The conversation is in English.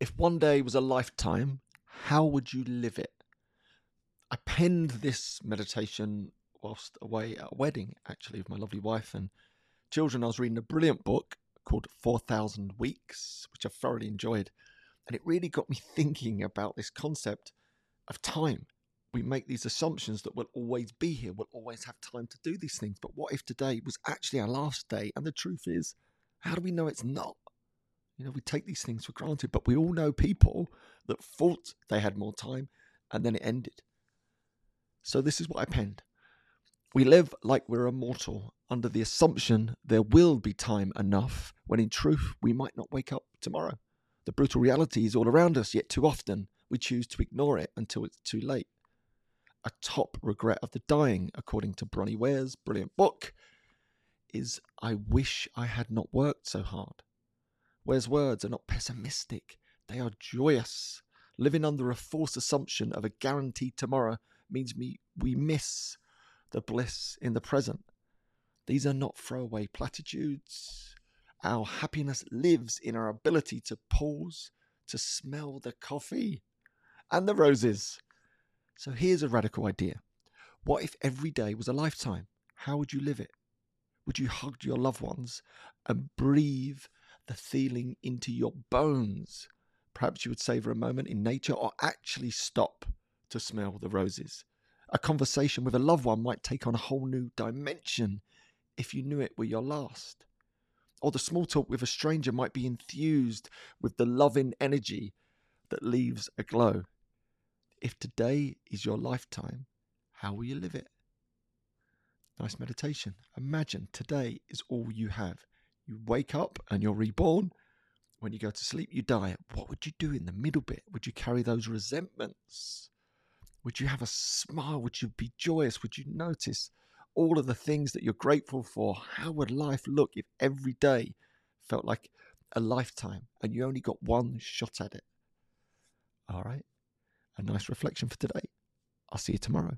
If one day was a lifetime, how would you live it? I penned this meditation whilst away at a wedding, actually, with my lovely wife and children. I was reading a brilliant book called 4,000 Weeks, which I thoroughly enjoyed. And it really got me thinking about this concept of time. We make these assumptions that we'll always be here, we'll always have time to do these things. But what if today was actually our last day? And the truth is, how do we know it's not? You know, we take these things for granted, but we all know people that thought they had more time and then it ended. So, this is what I penned. We live like we're immortal under the assumption there will be time enough, when in truth we might not wake up tomorrow. The brutal reality is all around us, yet too often we choose to ignore it until it's too late. A top regret of the dying, according to Bronnie Ware's brilliant book, is I wish I had not worked so hard. Ware's words are not pessimistic, they are joyous. Living under a false assumption of a guaranteed tomorrow means me, we miss the bliss in the present. These are not throwaway platitudes. Our happiness lives in our ability to pause, to smell the coffee and the roses. So here's a radical idea. What if every day was a lifetime? How would you live it? Would you hug your loved ones and breathe the feeling into your bones? Perhaps you would savor a moment in nature or actually stop to smell the roses. A conversation with a loved one might take on a whole new dimension if you knew it were your last. Or the small talk with a stranger might be infused with the loving energy that leaves a glow. If today is your lifetime, how will you live it? Nice meditation. Imagine today is all you have. You wake up and you're reborn. When you go to sleep, you die. What would you do in the middle bit? Would you carry those resentments? Would you have a smile? Would you be joyous? Would you notice all of the things that you're grateful for? How would life look if every day felt like a lifetime and you only got one shot at it? All right. A nice reflection for today. I'll see you tomorrow.